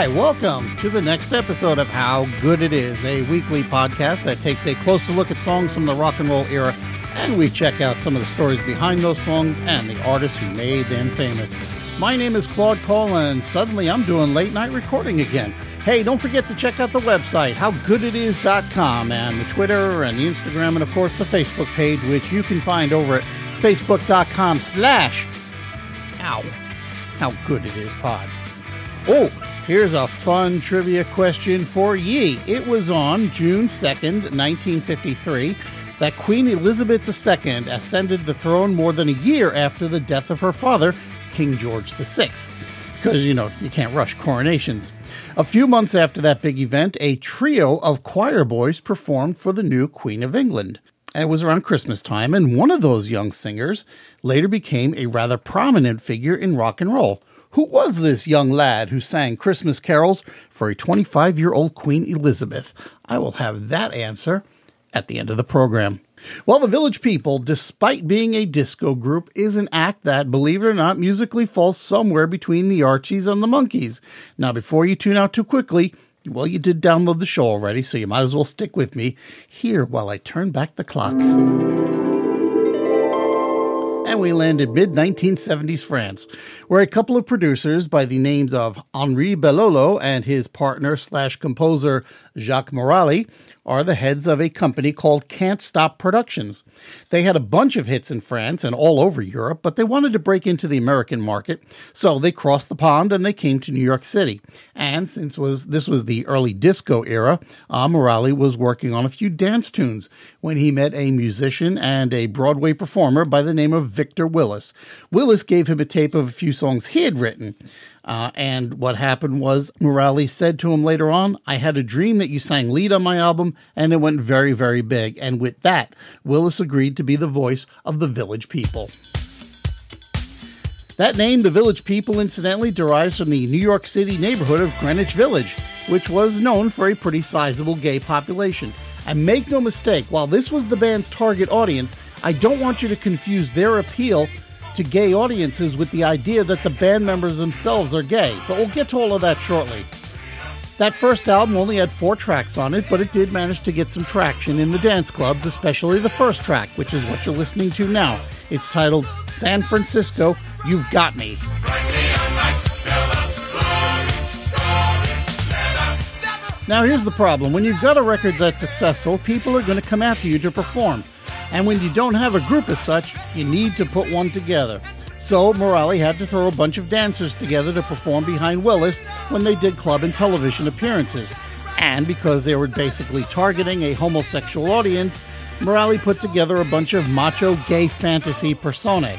Hi, welcome to the next episode of How Good It Is, a weekly podcast that takes a closer look at songs from the rock and roll era, and we check out some of the stories behind those songs and the artists who made them famous. My name is Claude Cole, and suddenly I'm doing late night recording again. Hey, don't forget to check out the website, howgooditis.com, and the Twitter and the Instagram, and of course the Facebook page, which you can find over at facebook.com slash ow, how good it is pod. Oh, here's a fun trivia question for ye. It was on June 2nd, 1953, that Queen Elizabeth II ascended the throne more than a year after the death of her father, King George VI. Because, you know, you can't rush coronations. A few months after that big event, a trio of choir boys performed for the new Queen of England. It was around Christmas time, and one of those young singers later became a rather prominent figure in rock and roll. Who was this young lad who sang Christmas carols for a 25 year old Queen Elizabeth? I will have that answer at the end of the program. Well, the Village People, despite being a disco group, is an act that, believe it or not, musically falls somewhere between the Archies and the Monkees. Now, before you tune out too quickly, well, you did download the show already, so you might as well stick with me here while I turn back the clock and we landed mid 1970s France, where a couple of producers by the names of Henri Belolo and his partner slash composer Jacques Morali are the heads of a company called Can't Stop Productions. They had a bunch of hits in France and all over Europe, but they wanted to break into the American market, so they crossed the pond and they came to New York City. And since was this was the early disco era, uh, Morali was working on a few dance tunes when he met a musician and a Broadway performer by the name of Victor Willis. Willis gave him a tape of a few songs he had written. Uh, and what happened was Morali said to him later on, I had a dream that you sang lead on my album, and it went very, very big. And with that, Willis agreed to be the voice of the Village People. That name, the Village People, incidentally derives from the New York City neighborhood of Greenwich Village, which was known for a pretty sizable gay population. And make no mistake, while this was the band's target audience, I don't want you to confuse their appeal to gay audiences with the idea that the band members themselves are gay, but we'll get to all of that shortly. That first album only had four tracks on it, but it did manage to get some traction in the dance clubs, especially the first track, which is what you're listening to now. It's titled San Francisco, You've Got Me. Now, here's the problem when you've got a record that's successful, people are going to come after you to perform. And when you don't have a group as such, you need to put one together. So Morali had to throw a bunch of dancers together to perform behind Willis when they did club and television appearances. And because they were basically targeting a homosexual audience, Morali put together a bunch of macho gay fantasy personae.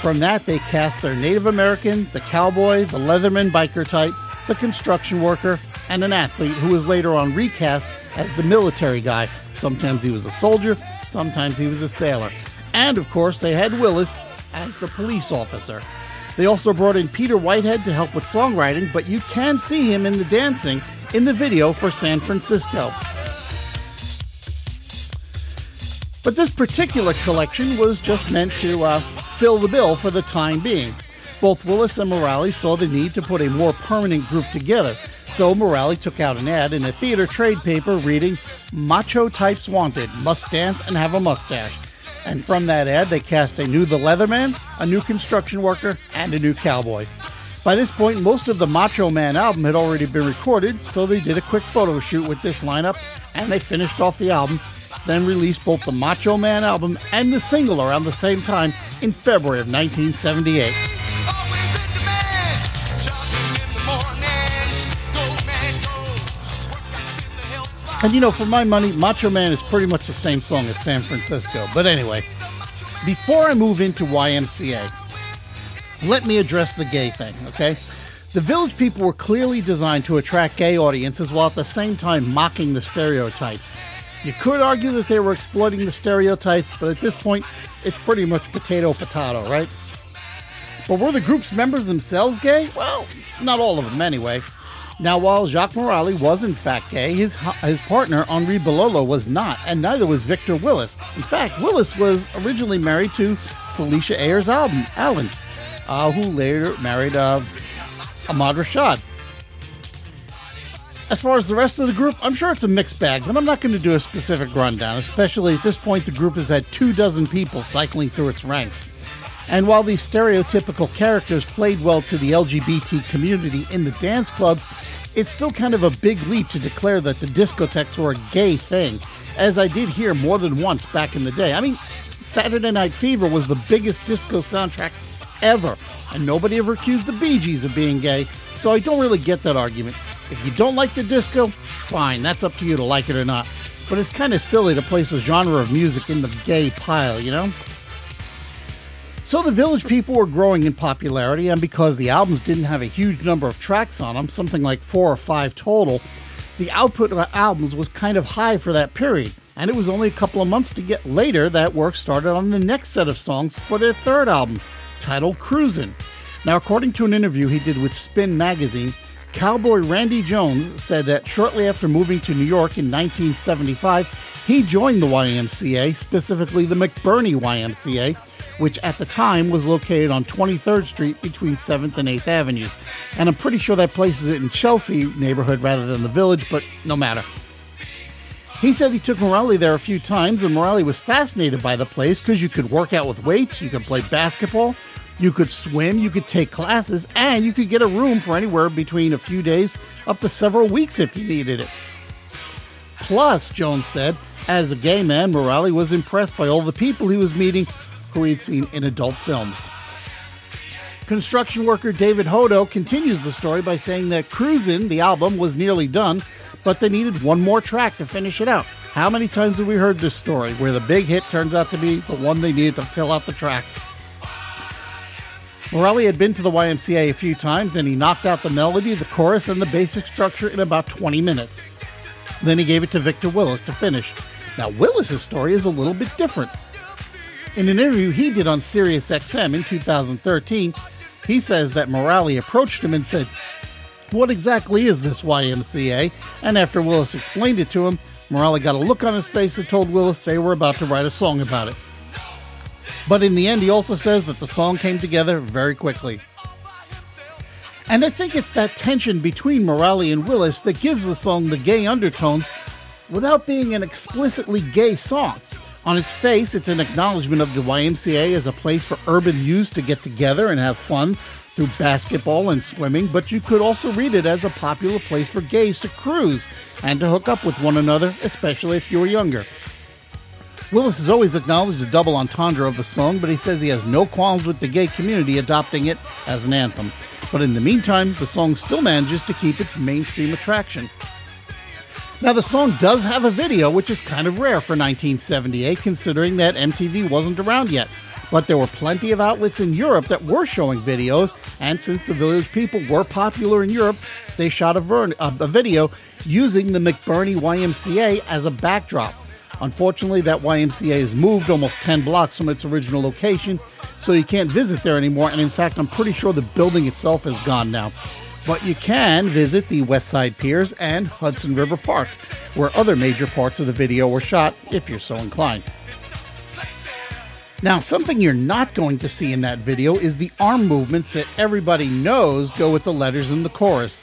From that, they cast their Native American, the cowboy, the Leatherman biker type, the construction worker, and an athlete who was later on recast as the military guy. Sometimes he was a soldier, sometimes he was a sailor. And of course, they had Willis as the police officer. They also brought in Peter Whitehead to help with songwriting, but you can see him in the dancing in the video for San Francisco. But this particular collection was just meant to uh, fill the bill for the time being. Both Willis and Morali saw the need to put a more permanent group together, so Morali took out an ad in a theater trade paper reading, Macho types wanted, must dance and have a mustache. And from that ad, they cast a new The Leatherman, a new construction worker, and a new cowboy. By this point, most of the Macho Man album had already been recorded, so they did a quick photo shoot with this lineup, and they finished off the album, then released both the Macho Man album and the single around the same time in February of 1978. And you know, for my money, Macho Man is pretty much the same song as San Francisco. But anyway, before I move into YMCA, let me address the gay thing, okay? The village people were clearly designed to attract gay audiences while at the same time mocking the stereotypes. You could argue that they were exploiting the stereotypes, but at this point, it's pretty much potato potato, right? But were the group's members themselves gay? Well, not all of them anyway. Now, while Jacques Morali was in fact gay, his, his partner Henri Belolo was not, and neither was Victor Willis. In fact, Willis was originally married to Phylicia Ayers Allen, uh, who later married uh, Ahmad Rashad. As far as the rest of the group, I'm sure it's a mixed bag, but I'm not going to do a specific rundown, especially at this point the group has had two dozen people cycling through its ranks. And while these stereotypical characters played well to the LGBT community in the dance club, it's still kind of a big leap to declare that the discotheques were a gay thing, as I did hear more than once back in the day. I mean, Saturday Night Fever was the biggest disco soundtrack ever, and nobody ever accused the Bee Gees of being gay, so I don't really get that argument. If you don't like the disco, fine, that's up to you to like it or not. But it's kind of silly to place a genre of music in the gay pile, you know? So the Village People were growing in popularity, and because the albums didn't have a huge number of tracks on them, something like four or five total, the output of the albums was kind of high for that period. And it was only a couple of months to get later that work started on the next set of songs for their third album, titled Cruisin'. Now, according to an interview he did with Spin magazine, Cowboy Randy Jones said that shortly after moving to New York in 1975, he joined the YMCA, specifically the McBurney YMCA, which at the time was located on 23rd Street between 7th and 8th Avenues. And I'm pretty sure that places it in Chelsea neighborhood rather than the village, but no matter. He said he took Morali there a few times, and Morali was fascinated by the place because you could work out with weights, you could play basketball, you could swim, you could take classes, and you could get a room for anywhere between a few days up to several weeks if you needed it. Plus, Jones said, as a gay man, Morali was impressed by all the people he was meeting who he'd seen in adult films. Construction worker David Hodo continues the story by saying that Cruisin', the album, was nearly done, but they needed one more track to finish it out. How many times have we heard this story where the big hit turns out to be the one they needed to fill out the track? Morali had been to the YMCA a few times and he knocked out the melody, the chorus, and the basic structure in about 20 minutes. Then he gave it to Victor Willis to finish. Now, Willis's story is a little bit different. In an interview he did on Sirius XM in 2013, he says that Morali approached him and said, What exactly is this YMCA? And after Willis explained it to him, Morali got a look on his face and told Willis they were about to write a song about it. But in the end, he also says that the song came together very quickly. And I think it's that tension between Morali and Willis that gives the song the gay undertones without being an explicitly gay song. On its face, it's an acknowledgement of the YMCA as a place for urban youth to get together and have fun through basketball and swimming, but you could also read it as a popular place for gays to cruise and to hook up with one another, especially if you were younger. Willis has always acknowledged the double entendre of the song, but he says he has no qualms with the gay community adopting it as an anthem. But in the meantime, the song still manages to keep its mainstream attraction. Now, the song does have a video, which is kind of rare for 1978, considering that MTV wasn't around yet. But there were plenty of outlets in Europe that were showing videos, and since the Village People were popular in Europe, they shot a, ver- a video using the McBurney YMCA as a backdrop. Unfortunately, that YMCA has moved almost 10 blocks from its original location, so you can't visit there anymore, and in fact, I'm pretty sure the building itself is gone now. But you can visit the West Side Piers and Hudson River Park, where other major parts of the video were shot, if you're so inclined. Now, something you're not going to see in that video is the arm movements that everybody knows go with the letters in the chorus.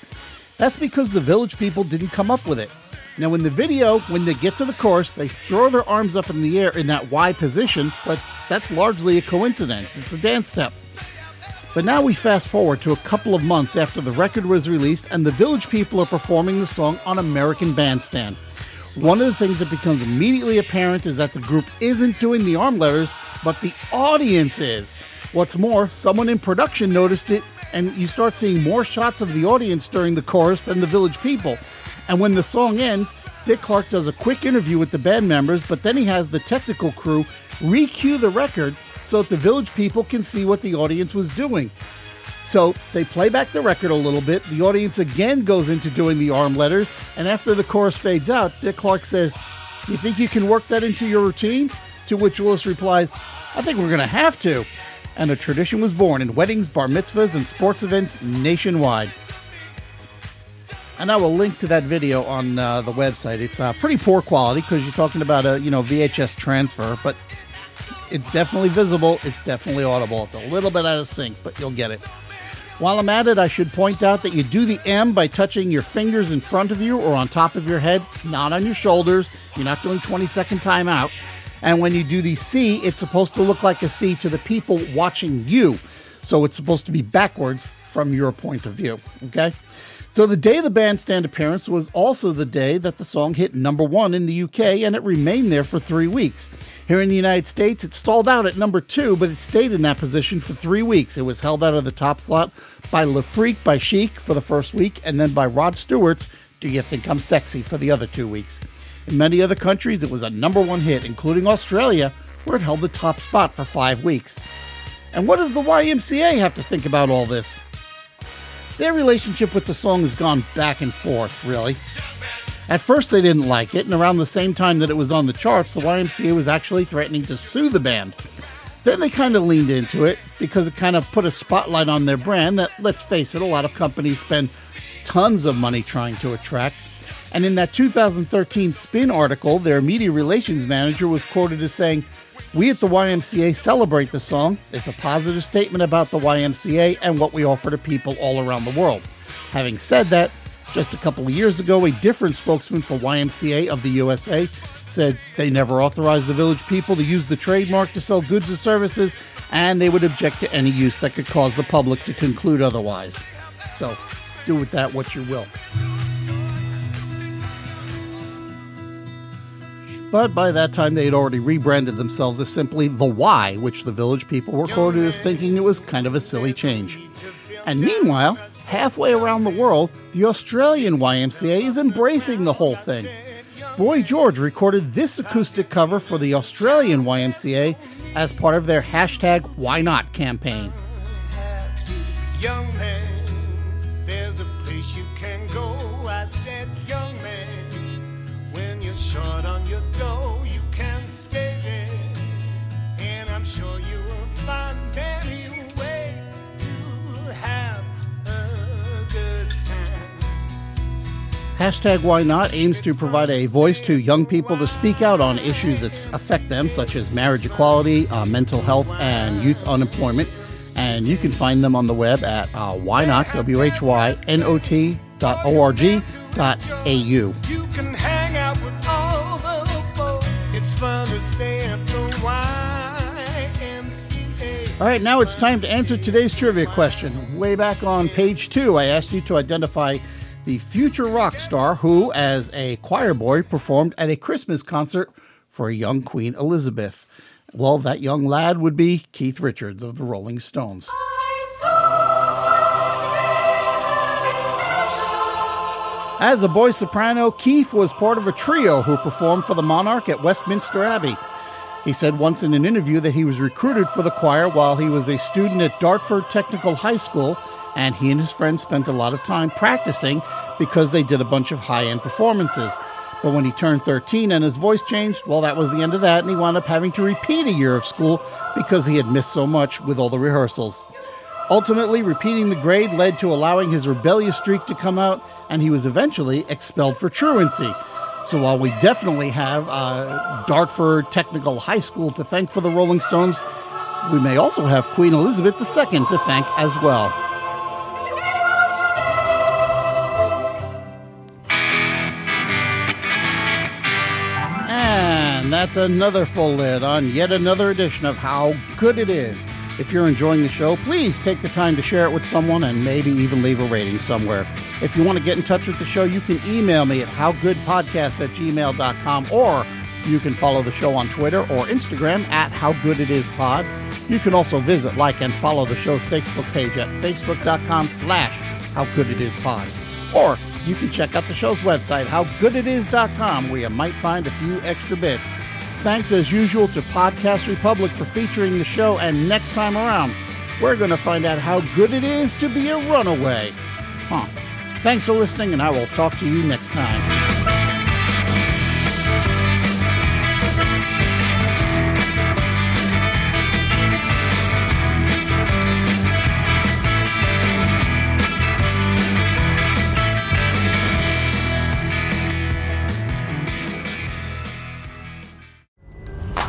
That's because the village people didn't come up with it. Now, in the video, when they get to the chorus, they throw their arms up in the air in that Y position, but that's largely a coincidence. It's a dance step. But now we fast forward to a couple of months after the record was released, and the Village People are performing the song on American Bandstand. One of the things that becomes immediately apparent is that the group isn't doing the arm letters, but the audience is. What's more, someone in production noticed it, and you start seeing more shots of the audience during the chorus than the Village People. And when the song ends, Dick Clark does a quick interview with the band members, but then he has the technical crew re-cue the record so that the village people can see what the audience was doing. So they play back the record a little bit. The audience again goes into doing the arm letters, and after the chorus fades out, Dick Clark says, "You think you can work that into your routine?" To which Willis replies, "I think we're going to have to." And a tradition was born in weddings, bar mitzvahs, and sports events nationwide. And I will link to that video on uh, the website. It's uh, pretty poor quality because you're talking about a you know VHS transfer, but it's definitely visible. It's definitely audible. It's a little bit out of sync, but you'll get it. While I'm at it, I should point out that you do the M by touching your fingers in front of you or on top of your head, not on your shoulders. You're not doing 20 second timeout. And when you do the C, it's supposed to look like a C to the people watching you. So it's supposed to be backwards from your point of view. Okay? So the day of the bandstand appearance was also the day that the song hit number one in the UK and it remained there for three weeks. Here in the United States, it stalled out at number two, but it stayed in that position for three weeks. It was held out of the top slot by Le Freak by Chic for the first week, and then by Rod Stewart's Do You Think I'm Sexy for the other two weeks. In many other countries, it was a number one hit, including Australia, where it held the top spot for five weeks. And what does the YMCA have to think about all this? Their relationship with the song has gone back and forth, really. At first, they didn't like it, and around the same time that it was on the charts, the YMCA was actually threatening to sue the band. Then they kind of leaned into it because it kind of put a spotlight on their brand that, let's face it, a lot of companies spend tons of money trying to attract. And in that 2013 Spin article, their media relations manager was quoted as saying, We at the YMCA celebrate the song. It's a positive statement about the YMCA and what we offer to people all around the world. Having said that, just a couple of years ago, a different spokesman for YMCA of the USA said they never authorized the village people to use the trademark to sell goods or services, and they would object to any use that could cause the public to conclude otherwise. So, do with that what you will. But by that time, they had already rebranded themselves as simply The Y, which the village people were quoted as thinking it was kind of a silly change. And meanwhile, halfway around the world, the Australian YMCA is embracing the whole thing. Boy George recorded this acoustic cover for the Australian YMCA as part of their hashtag Why Not campaign. Short on your dough, you can stay there. And I'm sure you will find many ways to have a good time. Hashtag Why Not aims to provide a voice to young people to speak out on issues that affect them, such as marriage equality, uh, mental health, and youth unemployment. And you can find them on the web at uh, why not, W-H-Y-N-O-T dot O-R-G dot A-U. All right, now it's time to answer today's trivia question. Way back on page two, I asked you to identify the future rock star who, as a choir boy, performed at a Christmas concert for a young Queen Elizabeth. Well, that young lad would be Keith Richards of the Rolling Stones. As a boy soprano, Keith was part of a trio who performed for the monarch at Westminster Abbey. He said once in an interview that he was recruited for the choir while he was a student at Dartford Technical High School and he and his friends spent a lot of time practicing because they did a bunch of high end performances. But when he turned 13 and his voice changed, well, that was the end of that, and he wound up having to repeat a year of school because he had missed so much with all the rehearsals. Ultimately, repeating the grade led to allowing his rebellious streak to come out, and he was eventually expelled for truancy. So while we definitely have uh, Dartford Technical High School to thank for the Rolling Stones, we may also have Queen Elizabeth II to thank as well. And that's another full lid on yet another edition of How Good It Is. If you're enjoying the show, please take the time to share it with someone and maybe even leave a rating somewhere. If you want to get in touch with the show, you can email me at howgoodpodcast at gmail.com or you can follow the show on Twitter or Instagram at howgooditispod. You can also visit, like, and follow the show's Facebook page at facebook.com slash howgooditispod. Or you can check out the show's website, howgooditis.com, where you might find a few extra bits. Thanks as usual to Podcast Republic for featuring the show, and next time around, we're going to find out how good it is to be a runaway. Huh. Thanks for listening, and I will talk to you next time.